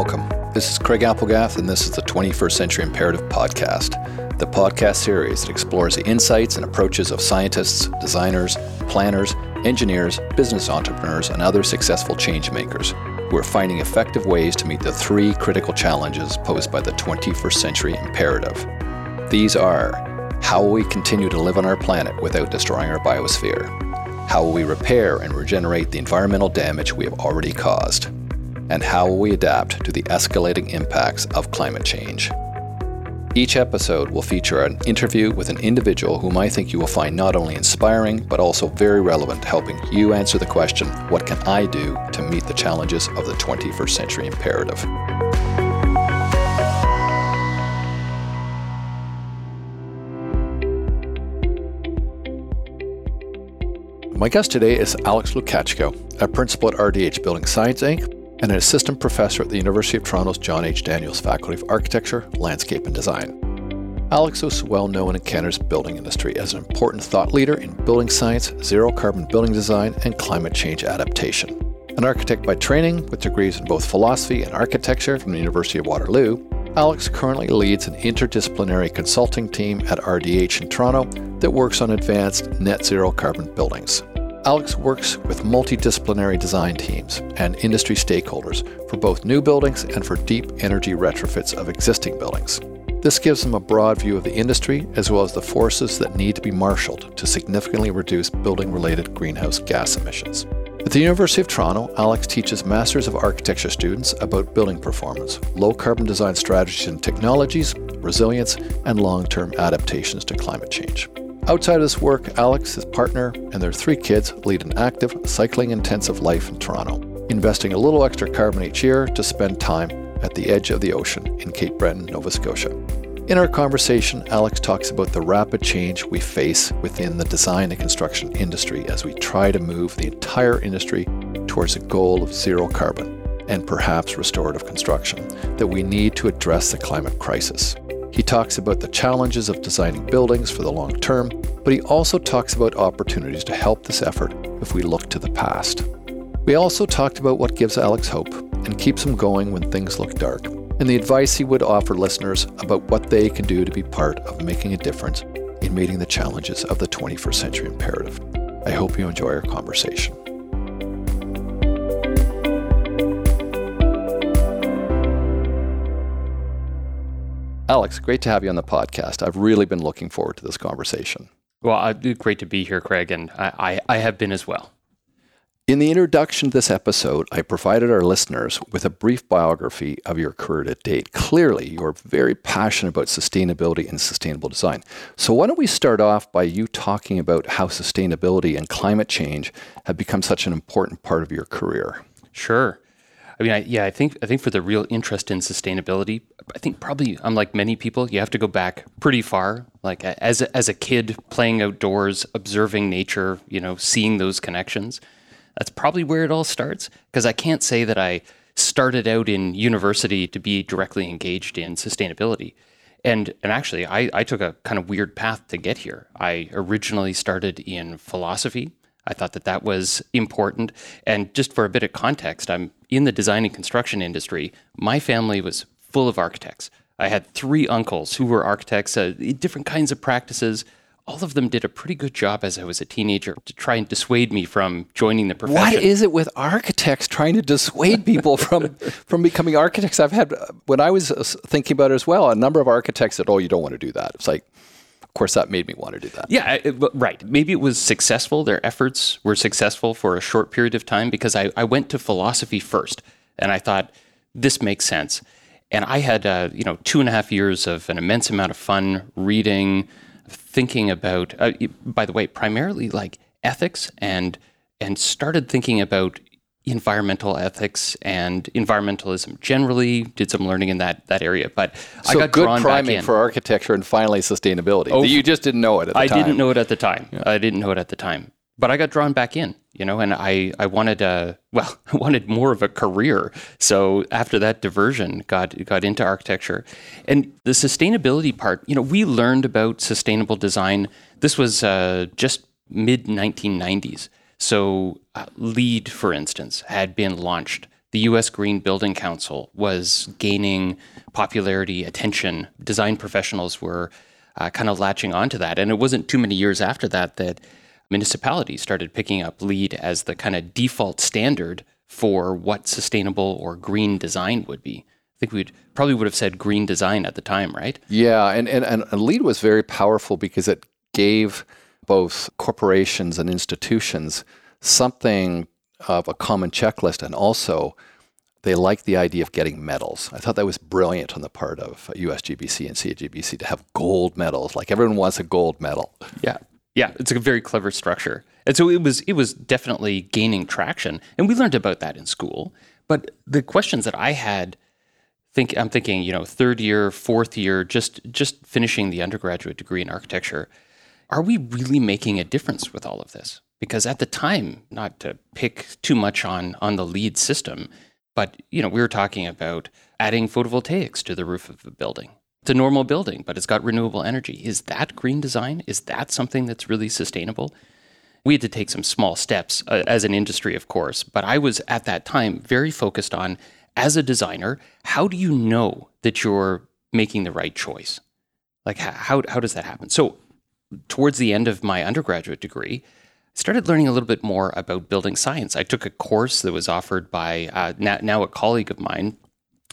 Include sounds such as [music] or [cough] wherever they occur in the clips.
Welcome. This is Craig Applegath, and this is the 21st Century Imperative Podcast, the podcast series that explores the insights and approaches of scientists, designers, planners, engineers, business entrepreneurs, and other successful change makers who are finding effective ways to meet the three critical challenges posed by the 21st century imperative. These are how will we continue to live on our planet without destroying our biosphere? How will we repair and regenerate the environmental damage we have already caused? And how will we adapt to the escalating impacts of climate change. Each episode will feature an interview with an individual whom I think you will find not only inspiring, but also very relevant, helping you answer the question what can I do to meet the challenges of the 21st century imperative? My guest today is Alex Lukachko, a principal at RDH Building Science Inc., and an assistant professor at the University of Toronto's John H. Daniels Faculty of Architecture, Landscape and Design. Alex is well known in Canada's building industry as an important thought leader in building science, zero carbon building design, and climate change adaptation. An architect by training with degrees in both philosophy and architecture from the University of Waterloo, Alex currently leads an interdisciplinary consulting team at RDH in Toronto that works on advanced net zero carbon buildings. Alex works with multidisciplinary design teams and industry stakeholders for both new buildings and for deep energy retrofits of existing buildings. This gives them a broad view of the industry as well as the forces that need to be marshaled to significantly reduce building related greenhouse gas emissions. At the University of Toronto, Alex teaches Masters of Architecture students about building performance, low carbon design strategies and technologies, resilience, and long term adaptations to climate change. Outside of this work, Alex, his partner, and their three kids lead an active, cycling intensive life in Toronto, investing a little extra carbon each year to spend time at the edge of the ocean in Cape Breton, Nova Scotia. In our conversation, Alex talks about the rapid change we face within the design and construction industry as we try to move the entire industry towards a goal of zero carbon and perhaps restorative construction that we need to address the climate crisis. He talks about the challenges of designing buildings for the long term, but he also talks about opportunities to help this effort if we look to the past. We also talked about what gives Alex hope and keeps him going when things look dark, and the advice he would offer listeners about what they can do to be part of making a difference in meeting the challenges of the 21st century imperative. I hope you enjoy our conversation. Alex, great to have you on the podcast. I've really been looking forward to this conversation. Well, uh, great to be here, Craig, and I, I, I have been as well. In the introduction to this episode, I provided our listeners with a brief biography of your career to date. Clearly, you're very passionate about sustainability and sustainable design. So, why don't we start off by you talking about how sustainability and climate change have become such an important part of your career? Sure. I mean, I, yeah, I think I think for the real interest in sustainability, I think probably unlike many people, you have to go back pretty far. Like as a, as a kid playing outdoors, observing nature, you know, seeing those connections. That's probably where it all starts. Because I can't say that I started out in university to be directly engaged in sustainability. And and actually, I, I took a kind of weird path to get here. I originally started in philosophy I thought that that was important. And just for a bit of context, I'm in the design and construction industry. My family was full of architects. I had three uncles who were architects, uh, different kinds of practices. All of them did a pretty good job as I was a teenager to try and dissuade me from joining the profession. What is it with architects trying to dissuade people from [laughs] from becoming architects? I've had when I was uh, thinking about it as well. A number of architects said, "Oh, you don't want to do that." It's like, course, that made me want to do that. Yeah, it, right. Maybe it was successful. Their efforts were successful for a short period of time because I, I went to philosophy first, and I thought this makes sense. And I had, uh, you know, two and a half years of an immense amount of fun reading, thinking about. Uh, by the way, primarily like ethics and and started thinking about environmental ethics and environmentalism generally. Did some learning in that that area, but so I got good drawn priming back in. for architecture and finally sustainability. Oh, you just didn't know it at the I time. I didn't know it at the time. Yeah. I didn't know it at the time, but I got drawn back in. You know, and I I wanted uh well [laughs] I wanted more of a career. So after that diversion, got got into architecture, and the sustainability part. You know, we learned about sustainable design. This was uh, just mid 1990s. So, uh, LEED, for instance, had been launched the US Green Building Council was gaining popularity, attention. Design professionals were uh, kind of latching onto that. And it wasn't too many years after that that municipalities started picking up LEED as the kind of default standard for what sustainable or green design would be. I think we probably would have said green design at the time, right? Yeah, and, and, and LEED was very powerful because it gave both corporations and institutions something of a common checklist and also they like the idea of getting medals. I thought that was brilliant on the part of USGBC and CGBC to have gold medals. Like everyone wants a gold medal. Yeah. Yeah, it's a very clever structure. And so it was it was definitely gaining traction. And we learned about that in school. But the questions that I had think I'm thinking, you know, third year, fourth year, just just finishing the undergraduate degree in architecture, are we really making a difference with all of this? Because at the time, not to pick too much on on the LEED system, but you know, we were talking about adding photovoltaics to the roof of a building. It's a normal building, but it's got renewable energy. Is that green design? Is that something that's really sustainable? We had to take some small steps uh, as an industry, of course, but I was at that time very focused on as a designer, how do you know that you're making the right choice? Like, how, how does that happen? So, towards the end of my undergraduate degree, I started learning a little bit more about building science. I took a course that was offered by uh, now, now a colleague of mine,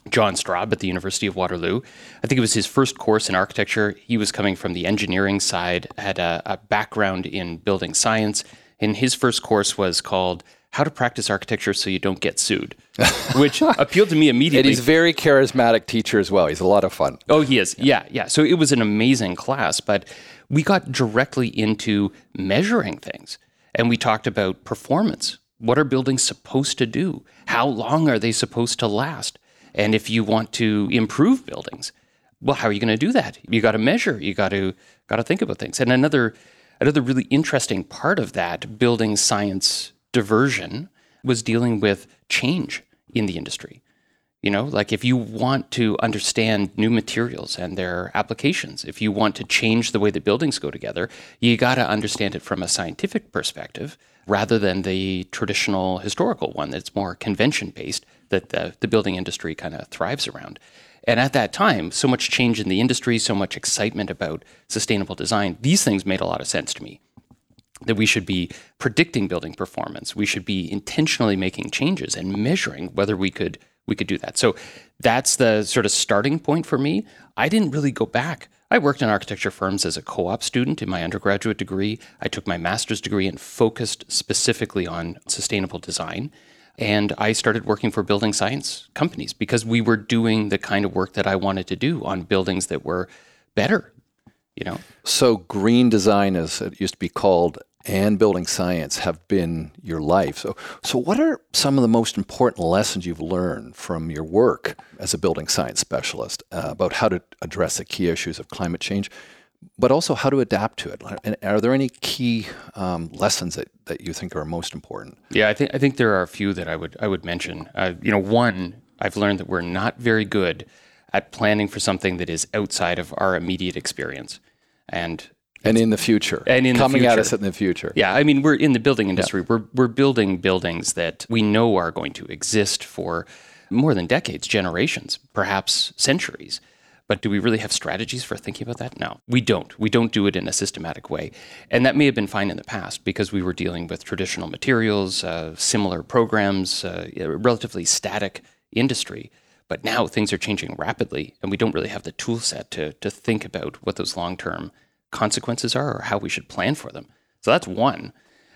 John Straube at the University of Waterloo. I think it was his first course in architecture. He was coming from the engineering side, had a, a background in building science, and his first course was called how to practice architecture so you don't get sued, [laughs] which appealed to me immediately. And he's a very charismatic teacher as well. He's a lot of fun. Oh, he is. Yeah, yeah. So it was an amazing class, but we got directly into measuring things and we talked about performance. What are buildings supposed to do? How long are they supposed to last? And if you want to improve buildings, well, how are you going to do that? You got to measure. You got to got to think about things. And another another really interesting part of that building science diversion was dealing with change in the industry. You know, like if you want to understand new materials and their applications, if you want to change the way the buildings go together, you got to understand it from a scientific perspective rather than the traditional historical one that's more convention based that the, the building industry kind of thrives around. And at that time, so much change in the industry, so much excitement about sustainable design, these things made a lot of sense to me that we should be predicting building performance. We should be intentionally making changes and measuring whether we could we could do that. So that's the sort of starting point for me. I didn't really go back. I worked in architecture firms as a co-op student in my undergraduate degree. I took my master's degree and focused specifically on sustainable design. And I started working for building science companies because we were doing the kind of work that I wanted to do on buildings that were better you know. So green design, as it used to be called, and building science have been your life. So, so what are some of the most important lessons you've learned from your work as a building science specialist uh, about how to address the key issues of climate change, but also how to adapt to it? And are there any key um, lessons that, that you think are most important? Yeah, I think I think there are a few that I would I would mention. Uh, you know, one I've learned that we're not very good at planning for something that is outside of our immediate experience. And and in the future, and in coming future. at us in the future. Yeah, I mean, we're in the building industry. Yeah. We're we're building buildings that we know are going to exist for more than decades, generations, perhaps centuries. But do we really have strategies for thinking about that? No, we don't. We don't do it in a systematic way. And that may have been fine in the past because we were dealing with traditional materials, uh, similar programs, uh, a relatively static industry. But now things are changing rapidly, and we don't really have the tool set to, to think about what those long term consequences are or how we should plan for them. So that's one.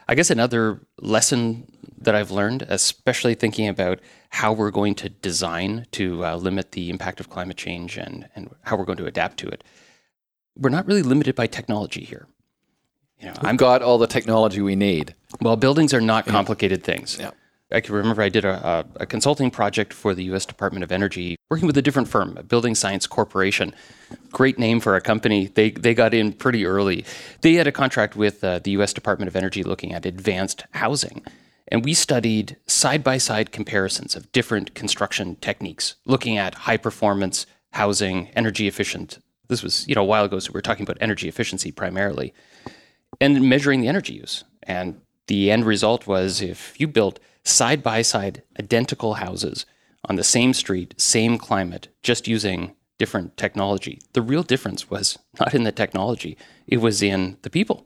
I guess another lesson that I've learned, especially thinking about how we're going to design to uh, limit the impact of climate change and, and how we're going to adapt to it, we're not really limited by technology here. You know, We've I'm, got all the technology we need. Well, buildings are not complicated yeah. things. Yeah. I can remember I did a, a, consulting project for the U.S. Department of Energy, working with a different firm, a Building Science Corporation. Great name for a company. They they got in pretty early. They had a contract with uh, the U.S. Department of Energy looking at advanced housing, and we studied side by side comparisons of different construction techniques, looking at high performance housing, energy efficient. This was you know a while ago, so we were talking about energy efficiency primarily, and measuring the energy use. And the end result was if you built side by side, identical houses on the same street, same climate, just using different technology. The real difference was not in the technology, it was in the people.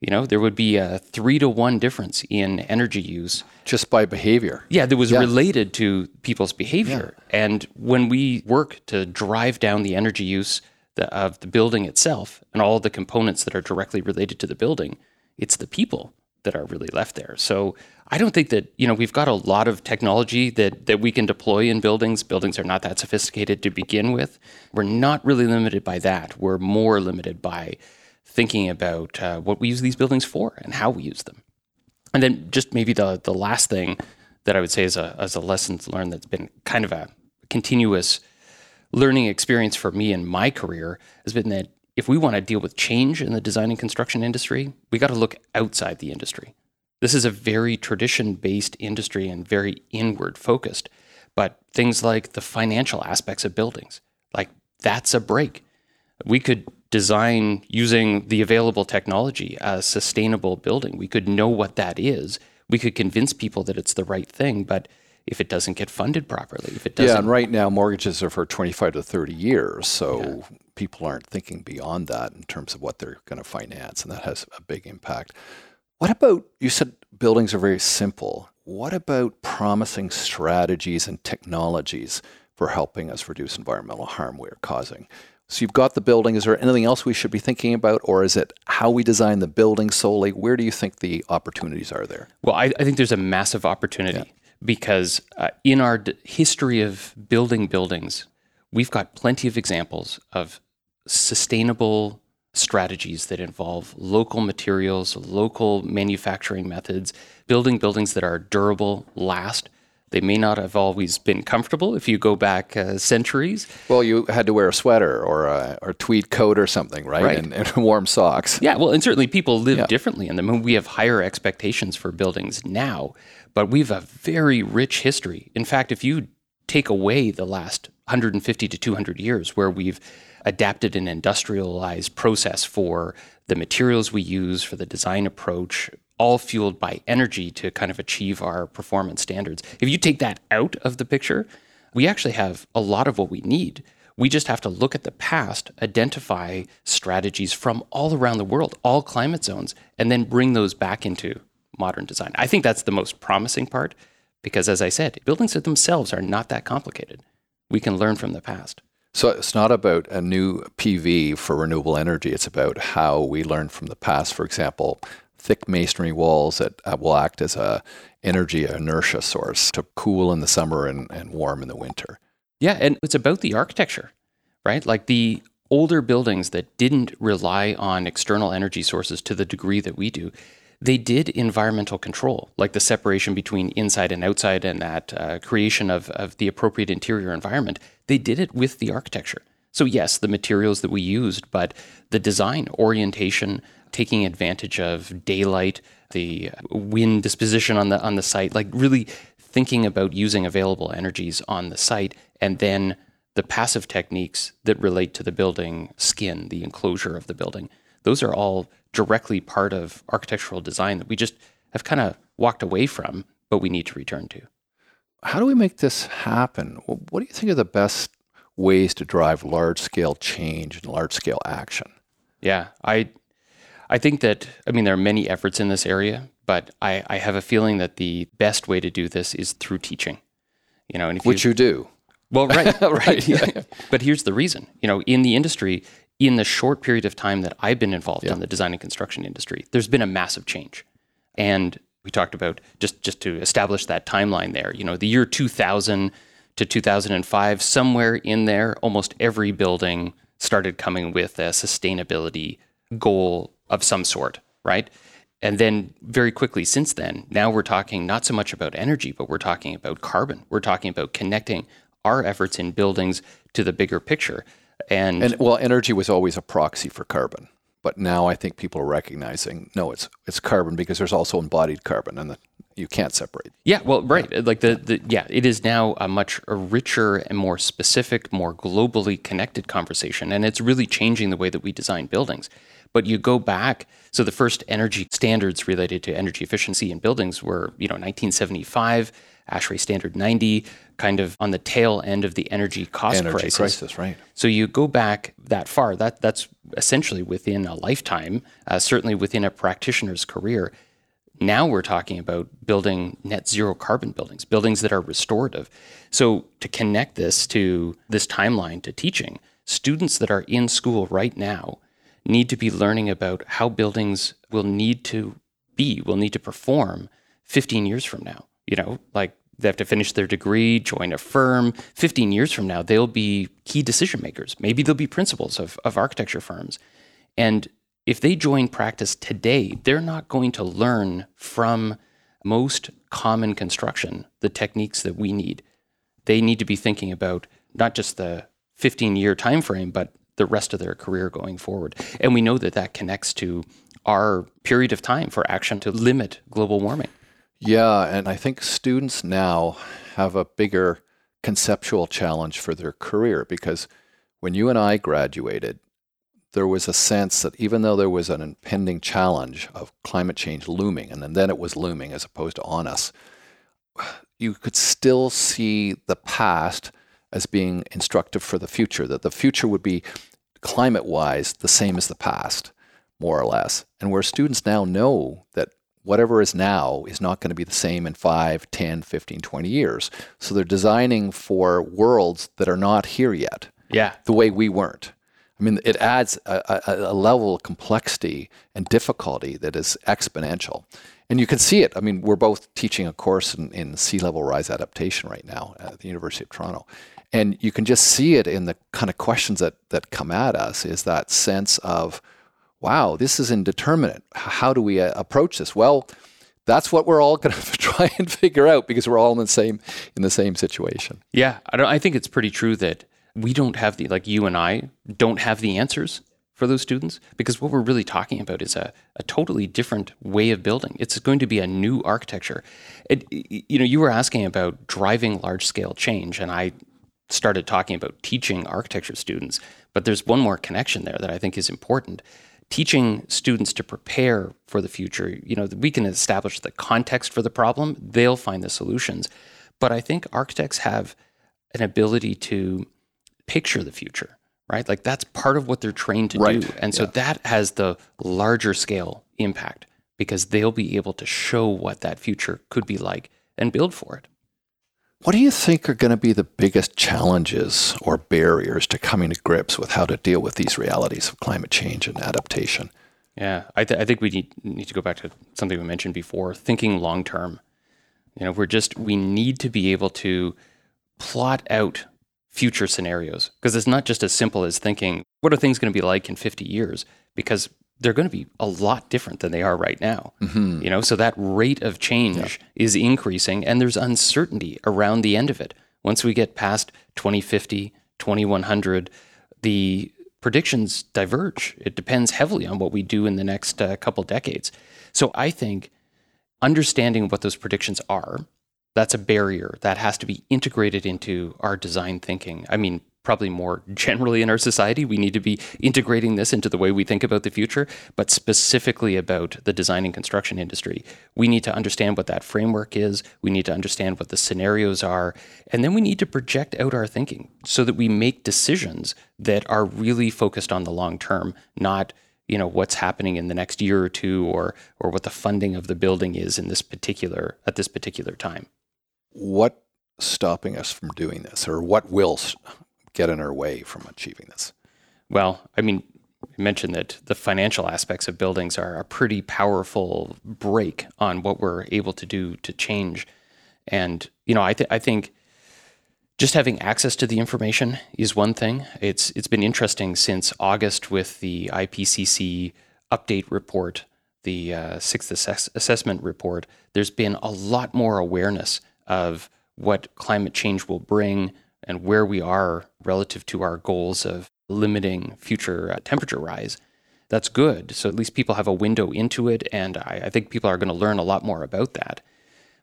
You know, there would be a three to one difference in energy use. Just by behavior. Yeah, that was yeah. related to people's behavior. Yeah. And when we work to drive down the energy use of the building itself and all the components that are directly related to the building, it's the people that are really left there. So I don't think that you know we've got a lot of technology that that we can deploy in buildings. Buildings are not that sophisticated to begin with. We're not really limited by that. We're more limited by thinking about uh, what we use these buildings for and how we use them. And then just maybe the the last thing that I would say is a as a lessons learned that's been kind of a continuous learning experience for me in my career has been that if we want to deal with change in the design and construction industry, we got to look outside the industry. This is a very tradition based industry and very inward focused. But things like the financial aspects of buildings, like that's a brake. We could design using the available technology a sustainable building. We could know what that is. We could convince people that it's the right thing, but if it doesn't get funded properly, if it doesn't. Yeah, and right now mortgages are for 25 to 30 years. So yeah. People aren't thinking beyond that in terms of what they're going to finance, and that has a big impact. What about, you said buildings are very simple. What about promising strategies and technologies for helping us reduce environmental harm we are causing? So you've got the building. Is there anything else we should be thinking about, or is it how we design the building solely? Where do you think the opportunities are there? Well, I, I think there's a massive opportunity yeah. because uh, in our d- history of building buildings, we've got plenty of examples of sustainable strategies that involve local materials, local manufacturing methods, building buildings that are durable, last. They may not have always been comfortable if you go back uh, centuries. Well, you had to wear a sweater or a or tweed coat or something, right? right. And, and, [laughs] warm socks. Yeah, well, and certainly people live yeah. differently in them. And We have higher expectations for buildings now, but we have a very rich history. In fact, if you take away the last 150 to 200 years where we've adapted an industrialized process for the materials we use, for the design approach, all fueled by energy to kind of achieve our performance standards. If you take that out of the picture, we actually have a lot of what we need. We just have to look at the past, identify strategies from all around the world, all climate zones, and then bring those back into modern design. I think that's the most promising part because, as I said, buildings themselves are not that complicated. We can learn from the past. So it's not about a new PV for renewable energy. It's about how we learn from the past. For example, thick masonry walls that uh, will act as a energy inertia source to cool in the summer and, and warm in the winter. Yeah, and it's about the architecture, right? Like the older buildings that didn't rely on external energy sources to the degree that we do, they did environmental control, like the separation between inside and outside and that uh, creation of, of the appropriate interior environment. They did it with the architecture. So, yes, the materials that we used, but the design, orientation, taking advantage of daylight, the wind disposition on the on the site, like really thinking about using available energies on the site, and then the passive techniques that relate to the building skin, the enclosure of the building. Those are all directly part of architectural design that we just have kind of walked away from, but we need to return to. How do we make this happen? What do you think are the best ways to drive large scale change and large scale action? Yeah, I I think that I mean there are many efforts in this area, but I, I have a feeling that the best way to do this is through teaching. You know, and if which you, you do. Well, right, [laughs] right. yeah. [laughs] But here's the reason. You know, in the industry, in the short period of time that I've been involved yeah. in the design and construction industry, there's been a massive change. And we talked about just just to establish that timeline there, you know, the year 2000 to 2005, somewhere in there, almost every building started coming with a sustainability goal of some sort, right? And then very quickly since then, now we're talking not so much about energy, but we're talking about carbon. We're talking about connecting our efforts in buildings to the bigger picture. And, and well, energy was always a proxy for carbon, but now I think people are recognizing no, it's it's carbon because there's also embodied carbon, and the, you can't separate. Yeah, well, right, yeah. like the, the yeah, it is now a much richer and more specific, more globally connected conversation, and it's really changing the way that we design buildings. But you go back, so the first energy standards related to energy efficiency in buildings were, you know, 1975, ASHRAE Standard 90, kind of on the tail end of the energy cost Energy crisis. crisis, right? So you go back that far. That that's essentially within a lifetime, uh, certainly within a practitioner's career. Now we're talking about building net zero carbon buildings, buildings that are restorative. So to connect this to this timeline to teaching, students that are in school right now need to be learning about how buildings will need to be, will need to perform 15 years from now. You know, like they have to finish their degree, join a firm. 15 years from now, they'll be key decision makers. Maybe they'll be principals of, of architecture firms. And if they join practice today, they're not going to learn from most common construction the techniques that we need. They need to be thinking about not just the 15 year time frame, but the rest of their career going forward. And we know that that connects to our period of time for action to limit global warming. Yeah, and I think students now have a bigger conceptual challenge for their career because when you and I graduated, there was a sense that even though there was an impending challenge of climate change looming, and then it was looming as opposed to on us, you could still see the past as being instructive for the future, that the future would be climate wise the same as the past, more or less. And where students now know that whatever is now is not going to be the same in 5, 10, 15, 20 years. So they're designing for worlds that are not here yet. Yeah. The way we weren't. I mean, it adds a, a, a, level of complexity and difficulty that is exponential. And you can see it. I mean, we're both teaching a course in, in sea level rise adaptation right now at the University of Toronto. And you can just see it in the kind of questions that, that come at us is that sense of, wow, this is indeterminate. How do we uh, approach this? Well, that's what we're all [laughs] going to try and figure out because we're all in the same in the same situation. Yeah, I. I think it's pretty true that we don't have the like you and I don't have the answers for those students because what we're really talking about is a, a totally different way of building. It's going to be a new architecture. It, you know, you were asking about driving large scale change, and I started talking about teaching architecture students. But there's one more connection there that I think is important teaching students to prepare for the future. You know, we can establish the context for the problem, they'll find the solutions. But I think architects have an ability to picture the future, right? Like that's part of what they're trained to right. do. And so yeah. that has the larger scale impact because they'll be able to show what that future could be like and build for it. What do you think are going to be the biggest challenges or barriers to coming to grips with how to deal with these realities of climate change and adaptation? Yeah, I, th- I think we need, need to go back to something we mentioned before thinking long term. You know, we're just, we need to be able to plot out future scenarios because it's not just as simple as thinking, what are things going to be like in 50 years? Because they're going to be a lot different than they are right now. Mm-hmm. You know, so that rate of change yeah. is increasing and there's uncertainty around the end of it. Once we get past 2050, 2100, the predictions diverge. It depends heavily on what we do in the next uh, couple decades. So I think understanding what those predictions are, that's a barrier that has to be integrated into our design thinking. I mean, probably more [laughs] generally in our society. We need to be integrating this into the way we think about the future, but specifically about the design and construction industry. We need to understand what that framework is. We need to understand what the scenarios are. And then we need to project out our thinking so that we make decisions that are really focused on the long term, not you know what's happening in the next year or two or or what the funding of the building is in this particular at this particular time what stopping us from doing this or what will get in our way from achieving this? Well, I mean, you mentioned that the financial aspects of buildings are a pretty powerful brake on what we're able to do to change. And you know, I, th- I think just having access to the information is one thing. It's it's been interesting since August with the IPCC update report, the uh, sixth assess- assessment report. There's been a lot more awareness of what climate change will bring, and where we are relative to our goals of limiting future uh, temperature rise. That's good. So at least people have a window into it, and I, I think people are going to learn a lot more about that.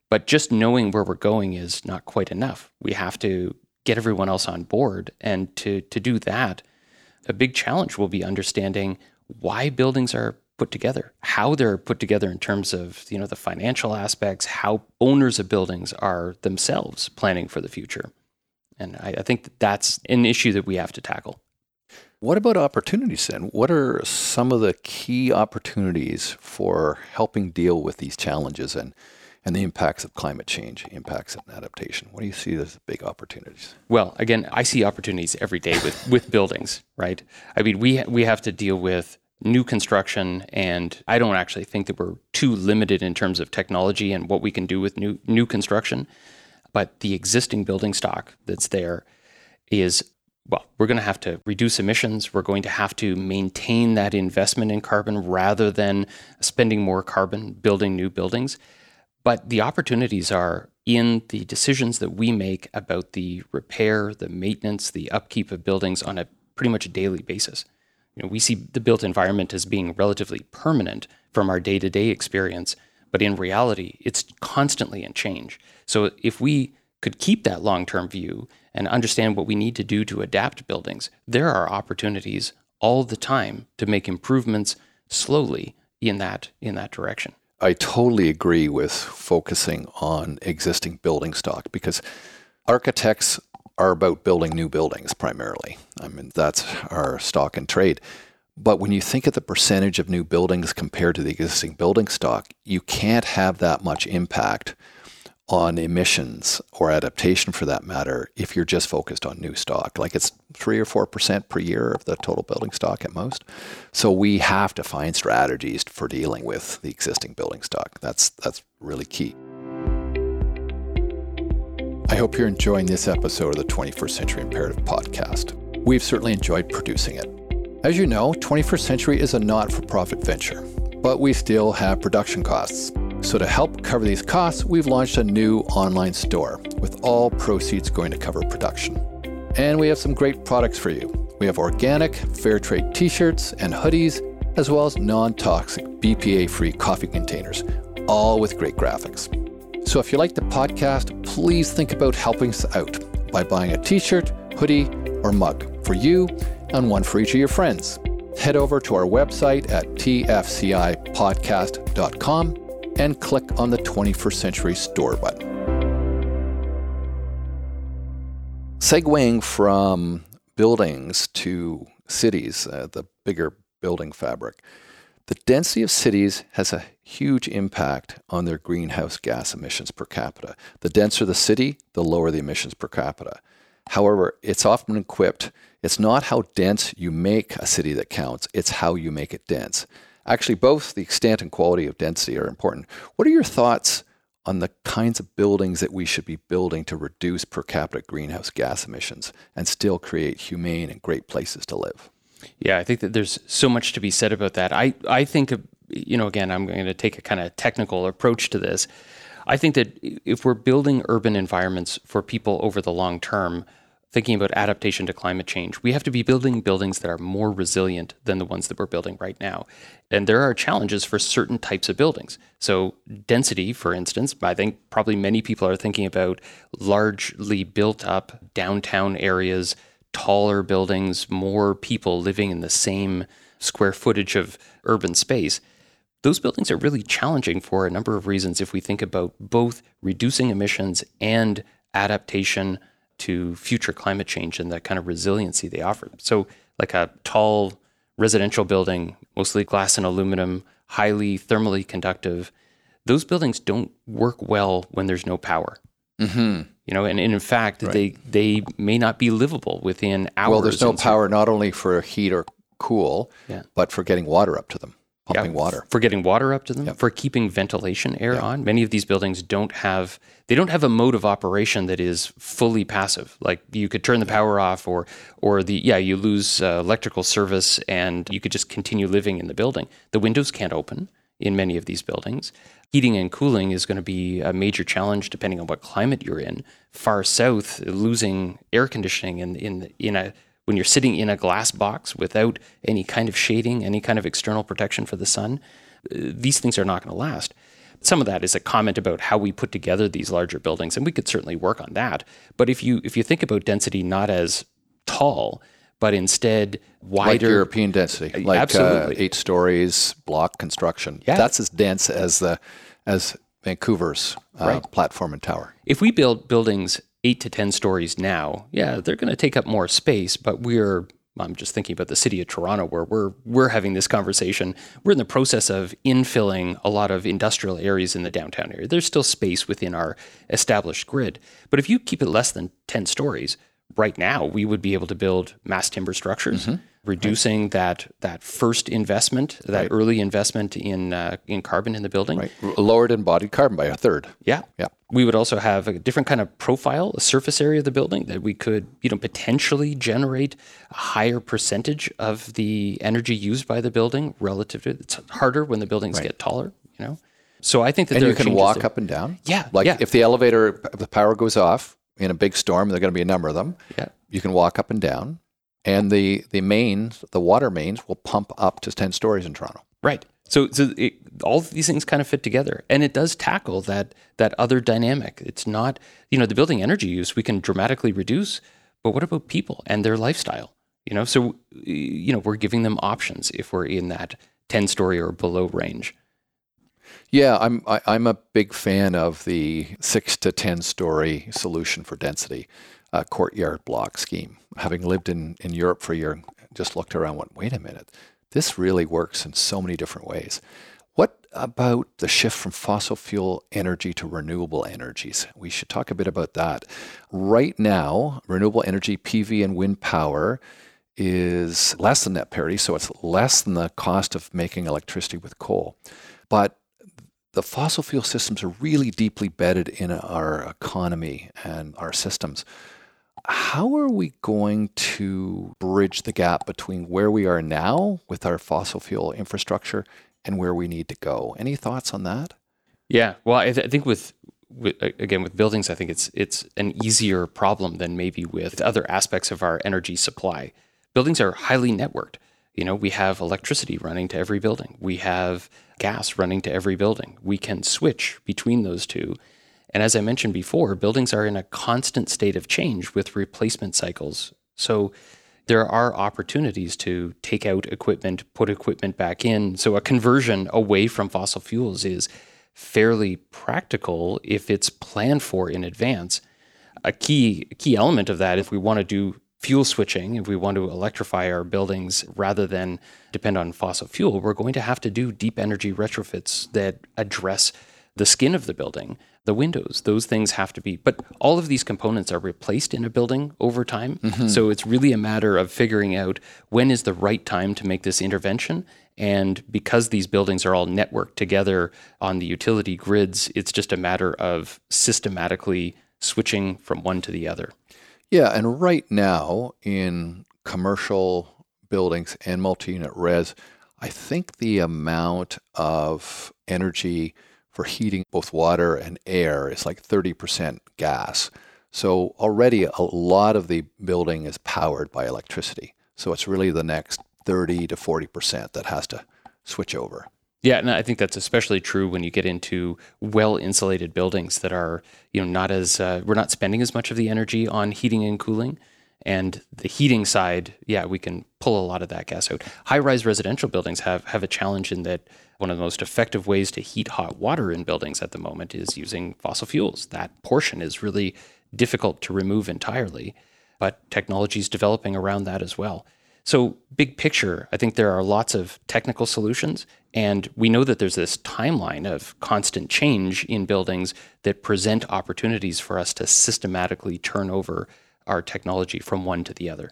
But just knowing where we're going is not quite enough. We have to get everyone else on board, and to to do that, a big challenge will be understanding why buildings are put together, how they're put together in terms of you know the financial aspects, how owners of buildings are themselves planning for the future, and I, I think that that's an issue that we have to tackle. What about opportunities then? What are some of the key opportunities for helping deal with these challenges and and the impacts of climate change, impacts and adaptation? What do you see as big opportunities? Well, again, I see opportunities every day with, with buildings, right? I mean, we we have to deal with new construction, and I don't actually think that we're too limited in terms of technology and what we can do with new new construction. But the existing building stock that's there is well, we're going to have to reduce emissions. We're going to have to maintain that investment in carbon rather than spending more carbon building new buildings. But the opportunities are in the decisions that we make about the repair, the maintenance, the upkeep of buildings on a pretty much a daily basis. You know, we see the built environment as being relatively permanent from our day-to-day experience, but in reality, it's constantly in change. So if we could keep that long-term view and understand what we need to do to adapt buildings, there are opportunities all the time to make improvements slowly in that in that direction. I totally agree with focusing on existing building stock because architects are about building new buildings primarily. I mean, that's our stock and trade. But when you think of the percentage of new buildings compared to the existing building stock, you can't have that much impact on emissions or adaptation for that matter if you're just focused on new stock. Like it's three or four percent per year of the total building stock at most. So we have to find strategies for dealing with the existing building stock. That's that's really key. I hope you're enjoying this episode of the 21st Century Imperative podcast. We've certainly enjoyed producing it. As you know, 21st Century is a not for profit venture, but we still have production costs. So, to help cover these costs, we've launched a new online store with all proceeds going to cover production. And we have some great products for you. We have organic, fair trade t shirts and hoodies, as well as non toxic, BPA free coffee containers, all with great graphics. So, if you like the podcast, please think about helping us out by buying a t shirt, hoodie, or mug for you and one for each of your friends. Head over to our website at tfcipodcast.com and click on the 21st Century Store button. Segueing from buildings to cities, uh, the bigger building fabric, the density of cities has a huge impact on their greenhouse gas emissions per capita. The denser the city, the lower the emissions per capita. However, it's often equipped, it's not how dense you make a city that counts, it's how you make it dense. Actually, both the extent and quality of density are important. What are your thoughts on the kinds of buildings that we should be building to reduce per capita greenhouse gas emissions and still create humane and great places to live? Yeah, I think that there's so much to be said about that. I, I think, you know, again, I'm going to take a kind of technical approach to this. I think that if we're building urban environments for people over the long term, thinking about adaptation to climate change, we have to be building buildings that are more resilient than the ones that we're building right now. And there are challenges for certain types of buildings. So, density, for instance, I think probably many people are thinking about largely built up downtown areas, taller buildings, more people living in the same square footage of urban space. Those buildings are really challenging for a number of reasons if we think about both reducing emissions and adaptation to future climate change and the kind of resiliency they offer. So, like a tall residential building, mostly glass and aluminum, highly thermally conductive, those buildings don't work well when there's no power. Mm-hmm. You know, and, and in fact, right. they they may not be livable within hours. Well, there's no power not only for heat or cool, yeah. but for getting water up to them pumping yeah, water. For getting water up to them. Yep. for keeping ventilation air yep. on. Many of these buildings don't have they don't have a mode of operation that is fully passive. Like you could turn the power off or or the yeah you lose uh, electrical service and you could just continue living in the building. The windows can't open in many of these buildings. Heating and cooling is going to be a major challenge depending on what climate you're in. Far south losing air conditioning in in in a when you're sitting in a glass box without any kind of shading, any kind of external protection for the sun, uh, these things are not going to last. Some of that is a comment about how we put together these larger buildings, and we could certainly work on that. But if you if you think about density not as tall, but instead like wider. European density, like uh, eight stories, block construction. Yeah. That's as dense as the as Vancouver's uh, Right. platform and tower. if we build buildings eight to 10 stories now, yeah, they're going to take up more space, but we're, I'm just thinking about the city of Toronto where we're, we're having this conversation. We're in the process of infilling a lot of industrial areas in the downtown area. There's still space within our established grid. But if you keep it less than 10 stories, right now we would be able to build mass timber structures. Reducing that that first investment, that early investment in uh, in carbon in the building, Right, lowered embodied carbon by a third. yeah. Yeah. We would also have a different kind of profile, a surface area of the building that we could, you know, potentially generate a higher percentage of the energy used by the building relative to it's harder when the buildings get taller, you know. So I think that And there you can walk there. up and down. Yeah, Like yeah. if the elevator, if the power goes off in a big storm, there are going to be a number of them. Yeah. You can walk up and down, and the the mains, the water mains, will pump up to ten stories in Toronto. Right. So, so it, all these things kind of fit together, and it does tackle that that other dynamic. It's not, you know, the building energy use we can dramatically reduce, but what about people and their lifestyle? You know, so you know we're giving them options if we're in that ten story or below range. Yeah, I'm I, I'm a big fan of the six to ten story solution for density, uh, courtyard block scheme. Having lived in in Europe for a year, just looked around, went, wait a minute, this really works in so many different ways. What about the shift from fossil fuel energy to renewable energies? We should talk a bit about that. Right now, renewable energy, PV and wind power, is less than net parity, so it's less than the cost of making electricity with coal. But the fossil fuel systems are really deeply bedded in our economy and our systems. How are we going to bridge the gap between where we are now with our fossil fuel infrastructure and where we need to go? Any thoughts on that? Yeah. Well, I, th- I think with, with again with buildings, I think it's it's an easier problem than maybe with other aspects of our energy supply. Buildings are highly networked. You know, we have electricity running to every building. We have gas running to every building. We can switch between those two. And as I mentioned before, buildings are in a constant state of change with replacement cycles. So there are opportunities to take out equipment, put equipment back in. So a conversion away from fossil fuels is fairly practical if it's planned for in advance. A key key element of that, if we want to do fuel switching, if we want to electrify our buildings rather than depend on fossil fuel, we're going to have to do deep energy retrofits that address the skin of the building, the windows, those things have to be. But all of these components are replaced in a building over time. Mm-hmm. So it's really a matter of figuring out when is the right time to make this intervention. And because these buildings are all networked together on the utility grids, it's just a matter of systematically switching from one to the other. Yeah, and right now in commercial buildings and multi unit res, I think the amount of energy for heating both water and air is like 30% gas. So already a lot of the building is powered by electricity. So it's really the next 30 to 40% that has to switch over. Yeah, and I think that's especially true when you get into well-insulated buildings that are, you know, not as uh, we're not spending as much of the energy on heating and cooling, and the heating side, yeah, we can pull a lot of that gas out. High-rise residential buildings have have a challenge in that one of the most effective ways to heat hot water in buildings at the moment is using fossil fuels. That portion is really difficult to remove entirely, but technology is developing around that as well. So, big picture, I think there are lots of technical solutions, and we know that there's this timeline of constant change in buildings that present opportunities for us to systematically turn over our technology from one to the other.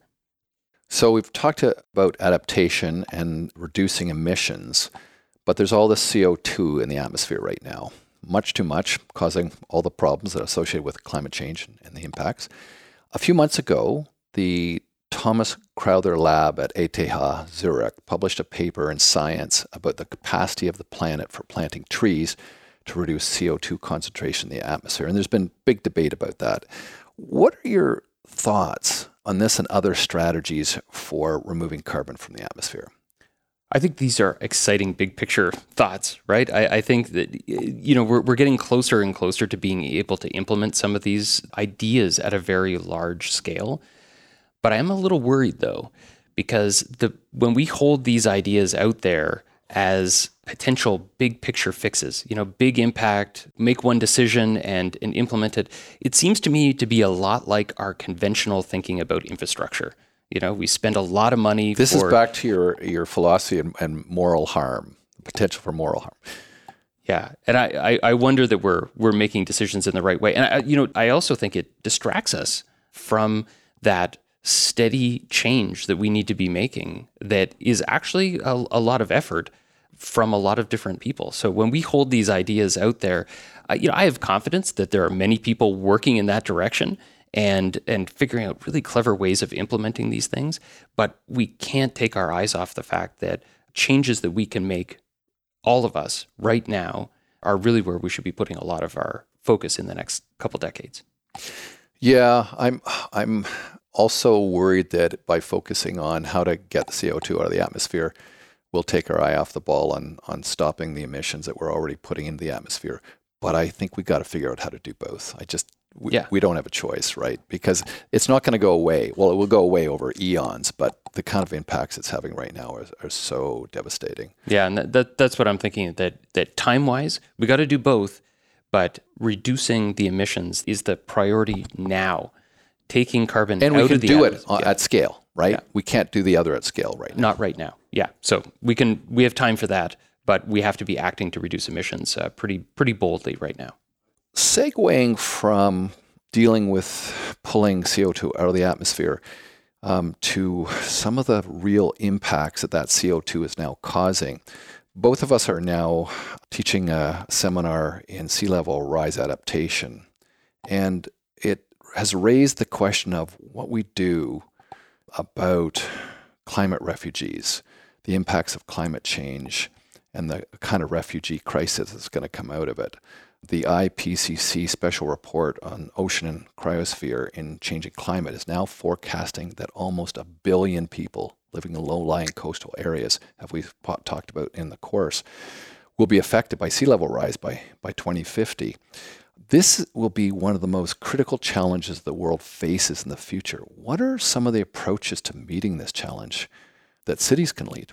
So we've talked about adaptation and reducing emissions, but there's all this CO2 in the atmosphere right now. Much too much, causing all the problems that are associated with climate change and the impacts. A few months ago, the Thomas Crowther Lab at ETH Zurich published a paper in Science about the capacity of the planet for planting trees to reduce CO2 concentration in the atmosphere. And there's been big debate about that. What are your thoughts on this and other strategies for removing carbon from the atmosphere? I think these are exciting big picture thoughts, right? I, I think that, you know, we're, we're getting closer and closer to being able to implement some of these ideas at a very large scale. But I am a little worried though, because the when we hold these ideas out there as potential big picture fixes, you know, big impact, make one decision and, and implement it, it seems to me to be a lot like our conventional thinking about infrastructure. You know, we spend a lot of money. This for, is back to your, your philosophy and, and moral harm, potential for moral harm. Yeah, and I, I, I, wonder that we're we're making decisions in the right way, and I, you know I also think it distracts us from that steady change that we need to be making that is actually a, a lot of effort from a lot of different people. So when we hold these ideas out there, uh, you know, I have confidence that there are many people working in that direction and and figuring out really clever ways of implementing these things, but we can't take our eyes off the fact that changes that we can make all of us right now are really where we should be putting a lot of our focus in the next couple decades. Yeah, I'm I'm also worried that by focusing on how to get the CO2 out of the atmosphere, we'll take our eye off the ball on, on stopping the emissions that we're already putting into the atmosphere. But I think we've got to figure out how to do both. I just, we, yeah. we don't have a choice, right? Because it's not going to go away. Well, it will go away over eons, but the kind of impacts it's having right now are, are so devastating. Yeah, and that, that, that's what I'm thinking. That that time wise, we got to do both, but reducing the emissions is the priority now taking carbon and we can do it at scale, right? Yeah. We can't do the other at scale right now. Not right now. Yeah. So we can we have time for that, but we have to be acting to reduce emissions uh, pretty pretty boldly right now. Segueing from dealing with pulling CO2 out of the atmosphere um, to some of the real impacts that that CO2 is now causing. Both of us are now teaching a seminar in sea level rise adaptation. And it has raised the question of what we do about climate refugees, the impacts of climate change, and the kind of refugee crisis that's going to come out of it. The IPCC special report on ocean and cryosphere in changing climate is now forecasting that almost a billion people living in low lying coastal areas, as we've talked about in the course, will be affected by sea level rise by, by 2050. This will be one of the most critical challenges the world faces in the future. What are some of the approaches to meeting this challenge that cities can lead?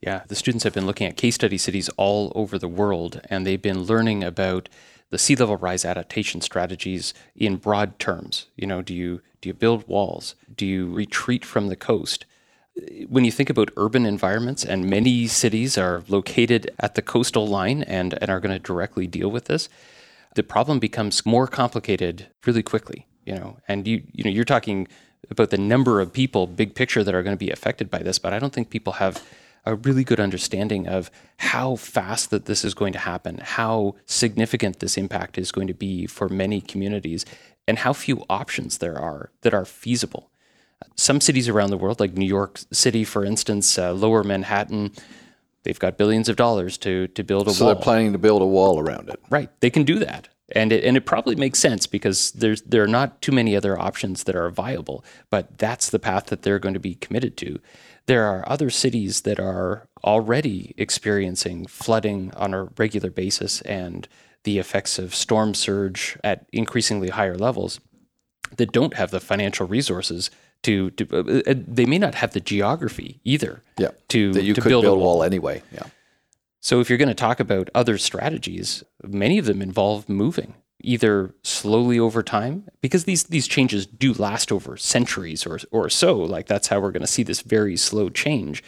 Yeah, the students have been looking at case study cities all over the world, and they've been learning about the sea level rise adaptation strategies in broad terms. You know, do you do you build walls? Do you retreat from the coast? When you think about urban environments, and many cities are located at the coastal line and, and are going to directly deal with this, the problem becomes more complicated really quickly. You know, and you you know you're talking about the number of people, big picture, that are going to be affected by this, but I don't think people have a really good understanding of how fast that this is going to happen, how significant this impact is going to be for many communities, and how few options there are that are feasible. Some cities around the world, like New York City, for instance, uh, Lower Manhattan, they've got billions of dollars to to build a so wall. So they're planning to build a wall around it. Right. They can do that. And it, and it probably makes sense because there's there are not too many other options that are viable, but that's the path that they're going to be committed to. There are other cities that are already experiencing flooding on a regular basis and the effects of storm surge at increasingly higher levels that don't have the financial resources to, to uh, they may not have the geography either. Yeah, to that you to could build, build a wall. wall anyway. Yeah. So if you're going to talk about other strategies, many of them involve moving either slowly over time because these these changes do last over centuries or or so like that's how we're going to see this very slow change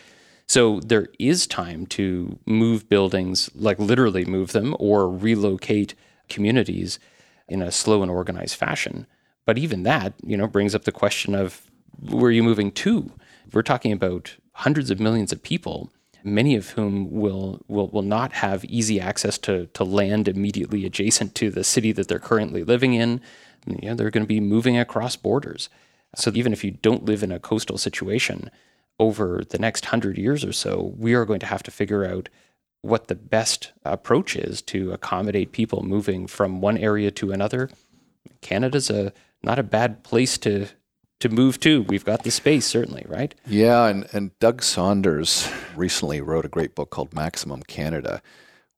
so there is time to move buildings like literally move them or relocate communities in a slow and organized fashion but even that you know brings up the question of where are you moving to we're talking about hundreds of millions of people many of whom will, will, will not have easy access to, to land immediately adjacent to the city that they're currently living in. You know, they're going to be moving across borders. So even if you don't live in a coastal situation, over the next hundred years or so, we are going to have to figure out what the best approach is to accommodate people moving from one area to another. Canada's a not a bad place to to move to. We've got the space, certainly, right? Yeah, and, and Doug Saunders recently wrote a great book called Maximum Canada,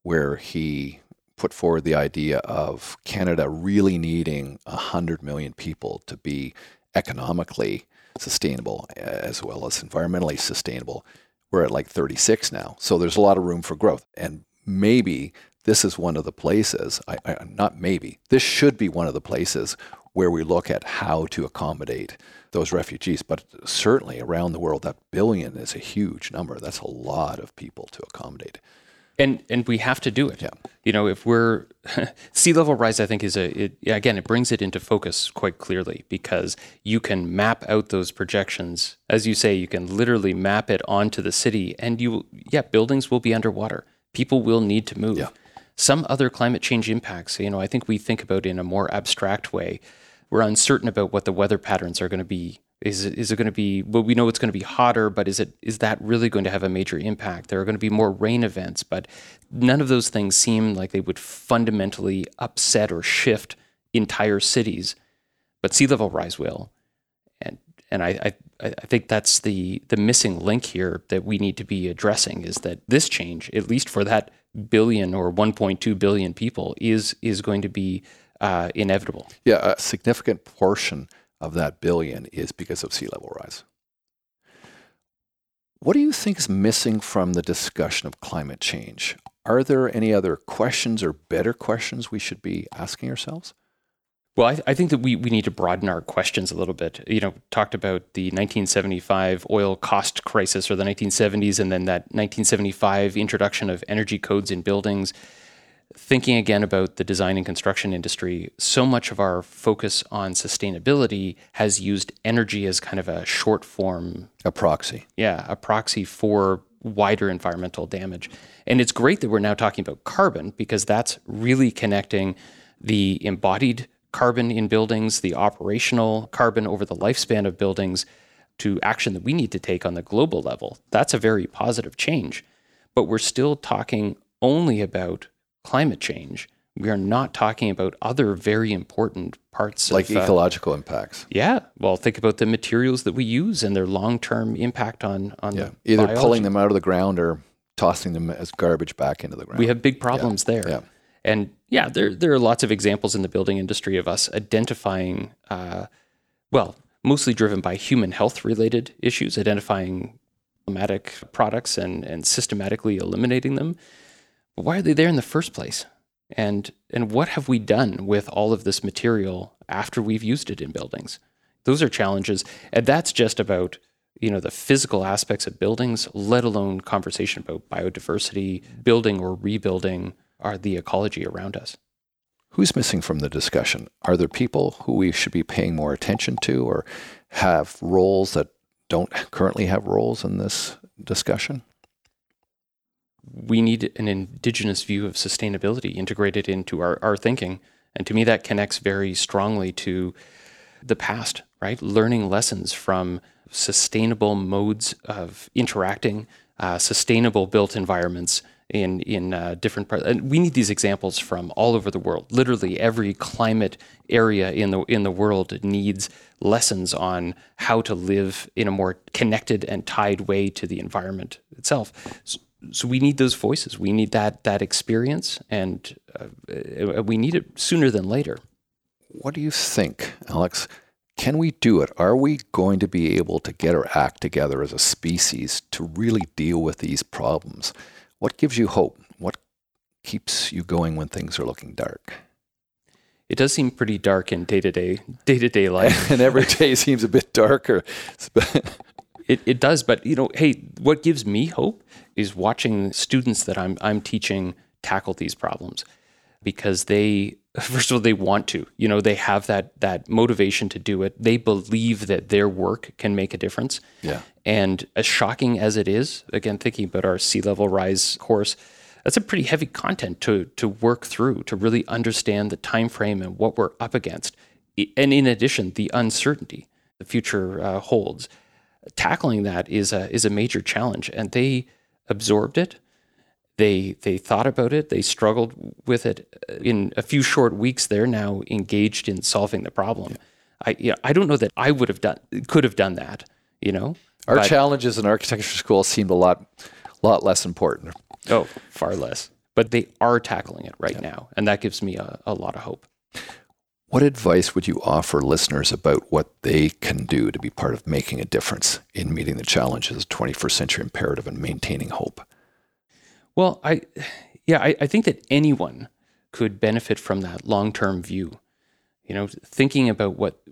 where he put forward the idea of Canada really needing 100 million people to be economically sustainable as well as environmentally sustainable. We're at like 36 now. So there's a lot of room for growth. And maybe this is one of the places, I, I, not maybe, this should be one of the places where we look at how to accommodate those refugees. But certainly around the world, that billion is a huge number. That's a lot of people to accommodate. And and we have to do it. Yeah. You know, if we're [laughs] sea level rise, I think is a it, again it brings it into focus quite clearly because you can map out those projections, as you say, you can literally map it onto the city, and you yeah, buildings will be underwater. People will need to move. Yeah. Some other climate change impacts, you know, I think we think about in a more abstract way. We're uncertain about what the weather patterns are going to be is it, is it going to be? Well, we know it's going to be hotter, but is it is that really going to have a major impact? There are going to be more rain events, but none of those things seem like they would fundamentally upset or shift entire cities. But sea level rise will, and and I, I I think that's the the missing link here that we need to be addressing is that this change, at least for that billion or 1.2 billion people, is is going to be uh, inevitable. Yeah, a significant portion of that billion is because of sea level rise. What do you think is missing from the discussion of climate change? Are there any other questions or better questions we should be asking ourselves? Well, I, I, think that we, we need to broaden our questions a little bit. You know, talked about the 1975 oil cost crisis or the 1970s, and then that 1975 introduction of energy codes in buildings thinking again about the design and construction industry, so much of our focus on sustainability has used energy as kind of a short form, a proxy. Yeah, a proxy for wider environmental damage. And it's great that we're now talking about carbon because that's really connecting the embodied carbon in buildings, the operational carbon over the lifespan of buildings to action that we need to take on the global level. That's a very positive change. But we're still talking only about climate change, we are not talking about other very important parts like of, uh, ecological impacts. Yeah, well, think about the materials that we use and their long-term impact on on yeah. either biology. pulling them out of the ground or tossing them as garbage back into the ground. We have big problems yeah. there. Yeah. And yeah, there there are lots of examples in the building industry of us identifying, uh, well, mostly driven by human health related issues, identifying problematic products and and systematically eliminating them why are they there in the first place? And and what have we done with all of this material after we've used it in buildings? Those are challenges, and that's just about you know the physical aspects of buildings, let alone conversation about biodiversity, building or rebuilding are the ecology around us. Who's missing from the discussion? Are there people who we should be paying more attention to or have roles that don't currently have roles in this discussion? We need an indigenous view of sustainability integrated into our, our thinking. And to me, that connects very strongly to the past, right? Learning lessons from sustainable modes of interacting, uh, sustainable built environments in in uh, different parts. And we need these examples from all over the world. Literally, every climate area in the in the world needs lessons on how to live in a more connected and tied way to the environment itself. So, so we need those voices. We need that that experience, and uh, we need it sooner than later. What do you think, Alex? Can we do it? Are we going to be able to get our act together as a species to really deal with these problems? What gives you hope? What keeps you going when things are looking dark? It does seem pretty dark in day to day day to day life, [laughs] and every day seems a bit darker. [laughs] it it does, but you know, hey, what gives me hope is watching students that I'm I'm teaching tackle these problems because they [laughs] first of all they want to you know they have that that motivation to do it. They believe that their work can make a difference. Yeah. And as shocking as it is again thinking about our sea level rise course that's a pretty heavy content to to work through to really understand the time frame and what we're up against. And in addition the uncertainty the future uh, holds tackling that is a is a major challenge and they absorbed it. They they thought about it. They struggled with it. Uh, in a few short weeks, they're now engaged in solving the problem. I you know, I don't know that I would have done could have done that. You know, our but, challenges in architecture school seemed a lot lot less important. Oh, far less. But they are tackling it right yeah. now, and that gives me a, a lot of hope. What advice would you offer listeners about what they can do to be part of making a difference in meeting the challenges of 21st century imperative and maintaining hope? Well, I, yeah, I, I think that anyone could benefit from that long-term view. You know, thinking about what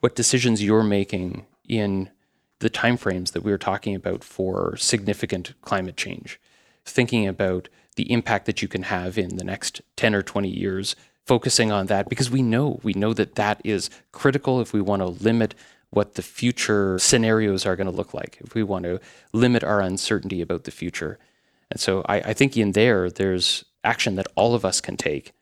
what decisions you're making in the timeframes that we were talking about for significant climate change, thinking about the impact that you can have in the next 10 or 20 years, focusing on that because we know, we know that that is critical if we want to limit what the future scenarios are going to look like, if we want to limit our uncertainty about the future. And so I, I think in there, there's action that all of us can take.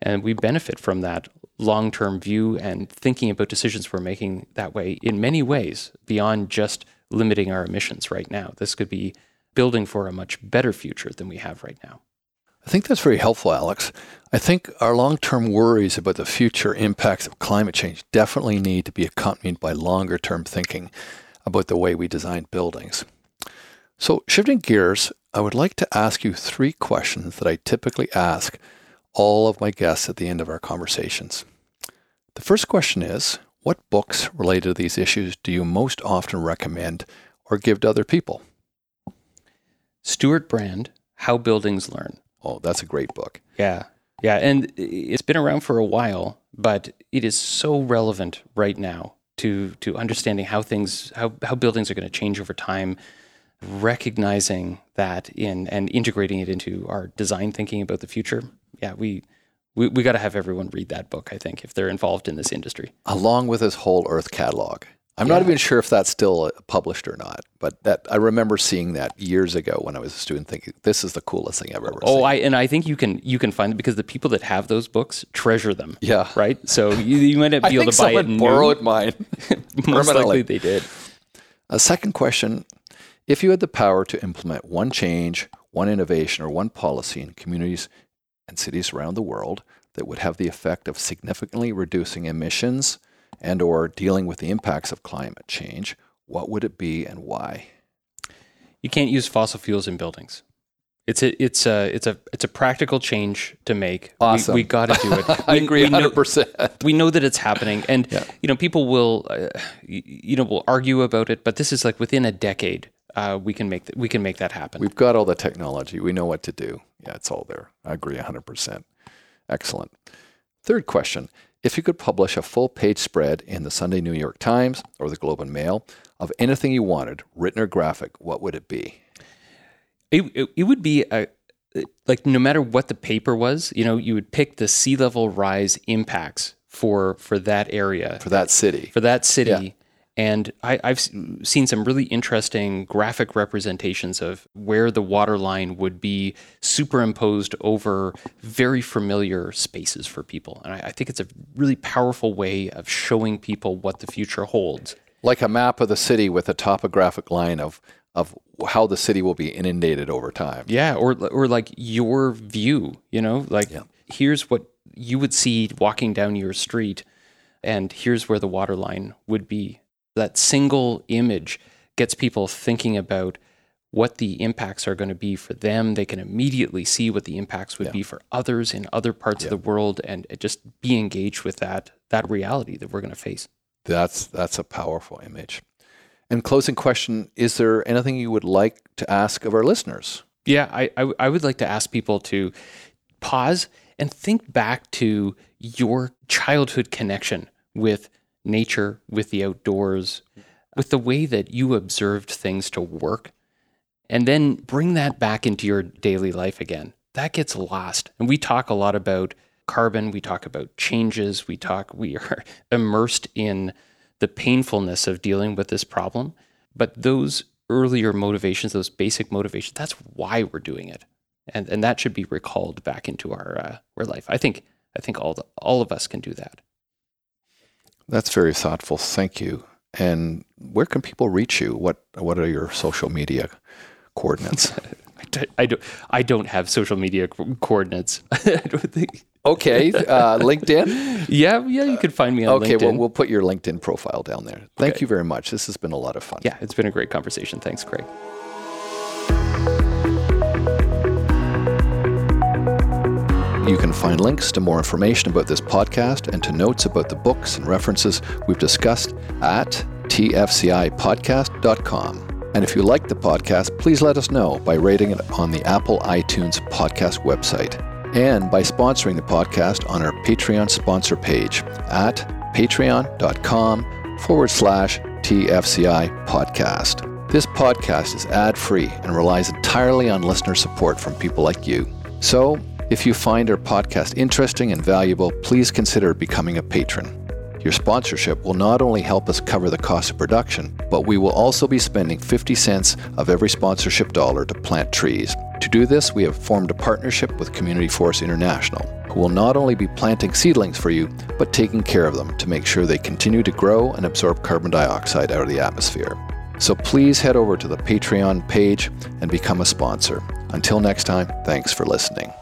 And we benefit from that long term view and thinking about decisions we're making that way in many ways beyond just limiting our emissions right now. This could be building for a much better future than we have right now. I think that's very helpful, Alex. I think our long term worries about the future impacts of climate change definitely need to be accompanied by longer term thinking about the way we design buildings. So, shifting gears, I would like to ask you three questions that I typically ask all of my guests at the end of our conversations. The first question is What books related to these issues do you most often recommend or give to other people? Stewart Brand, How Buildings Learn. Oh, that's a great book. Yeah. Yeah. And it's been around for a while, but it is so relevant right now to, to understanding how things, how, how buildings are going to change over time, recognizing that in and integrating it into our design thinking about the future. Yeah, we, we, we got to have everyone read that book, I think, if they're involved in this industry. Along with his whole Earth catalog. I'm yeah. not even sure if that's still uh, published or not, but that I remember seeing that years ago when I was a student, thinking this is the coolest thing I've ever oh, seen. I and I think you can you can find it because the people that have those books treasure them. Yeah, right. So you, you might not [laughs] be able to buy it. Borrowed mine. [laughs] [laughs] Most likely they did. A second question: If you had the power to implement one change, one innovation, or one policy in communities and cities around the world that would have the effect of significantly reducing emissions and or dealing with the impacts of climate change, what would it be and why? You can't use fossil fuels in buildings. It's a it's a it's a it's a practical change to make. Awesome. We, we got to do it. [laughs] I agree, hundred percent. We know that it's happening, and yeah. you know people will, uh, you know, will argue about it. But this is like within a decade, uh, we can make th- we can make that happen. We've got all the technology. We know what to do. Yeah, it's all there. I agree, hundred percent. Excellent. Third question: if you could publish a full page spread in the Sunday New York Times or the Globe and Mail of anything you wanted, written or graphic, what would it be? It, it, it would be a, like no matter what the paper was, you know, you would pick the sea level rise impacts for for that area, for that city, for that city, yeah. And I, have seen some really interesting graphic representations of where the water line would be superimposed over very familiar spaces for people. And I, I think it's a really powerful way of showing people what the future holds. Like a map of the city with a topographic line of of how the city will be inundated over time. Yeah, or or like your view, you know, like yeah. here's what you would see walking down your street and here's where the water line would be that single image gets people thinking about what the impacts are going to be for them. They can immediately see what the impacts would yeah. be for others in other parts yeah. of the world and uh, just be engaged with that that reality that we're going to face. That's that's a powerful image. And closing question, is there anything you would like to ask of our listeners? Yeah, I, I, I would like to ask people to pause and think back to your childhood connection with nature, with the outdoors, with the way that you observed things to work, and then bring that back into your daily life again. That gets lost. And we talk a lot about carbon, we talk about changes, we talk, we are [laughs] immersed in the painfulness of dealing with this problem. But those earlier motivations, those basic motivations, that's why we're doing it. And, and that should be recalled back into our, uh, our life. I think, I think all, the, all of us can do that. That's very thoughtful. Thank you. And where can people reach you? What What are your social media coordinates? [laughs] I don't. I don't have social media coordinates. [laughs] I don't think. Okay, uh, LinkedIn. [laughs] Yeah, yeah, you can find me on okay, LinkedIn. Okay, well, we'll put your LinkedIn profile down there. Thank okay. you very much. This has been a lot of fun. Yeah, it's been a great conversation. Thanks, Craig. You can find links to more information about this podcast and to notes about the books and references we've discussed at tfcipodcast.com. And if you like the podcast, please let us know by rating it on the Apple iTunes podcast website and by sponsoring the podcast on our Patreon sponsor page at patreon.com forward slash TFCI podcast. This podcast is ad free and relies entirely on listener support from people like you. So, if you find our podcast interesting and valuable, please consider becoming a patron. Your sponsorship will not only help us cover the cost of production, but we will also be spending 50 cents of every sponsorship dollar to plant trees. To do this, we have formed a partnership with Community Forest International, who will not only be planting seedlings for you, but taking care of them to make sure they continue to grow and absorb carbon dioxide out of the atmosphere. So please head over to the Patreon page and become a sponsor. Until next time, thanks for listening.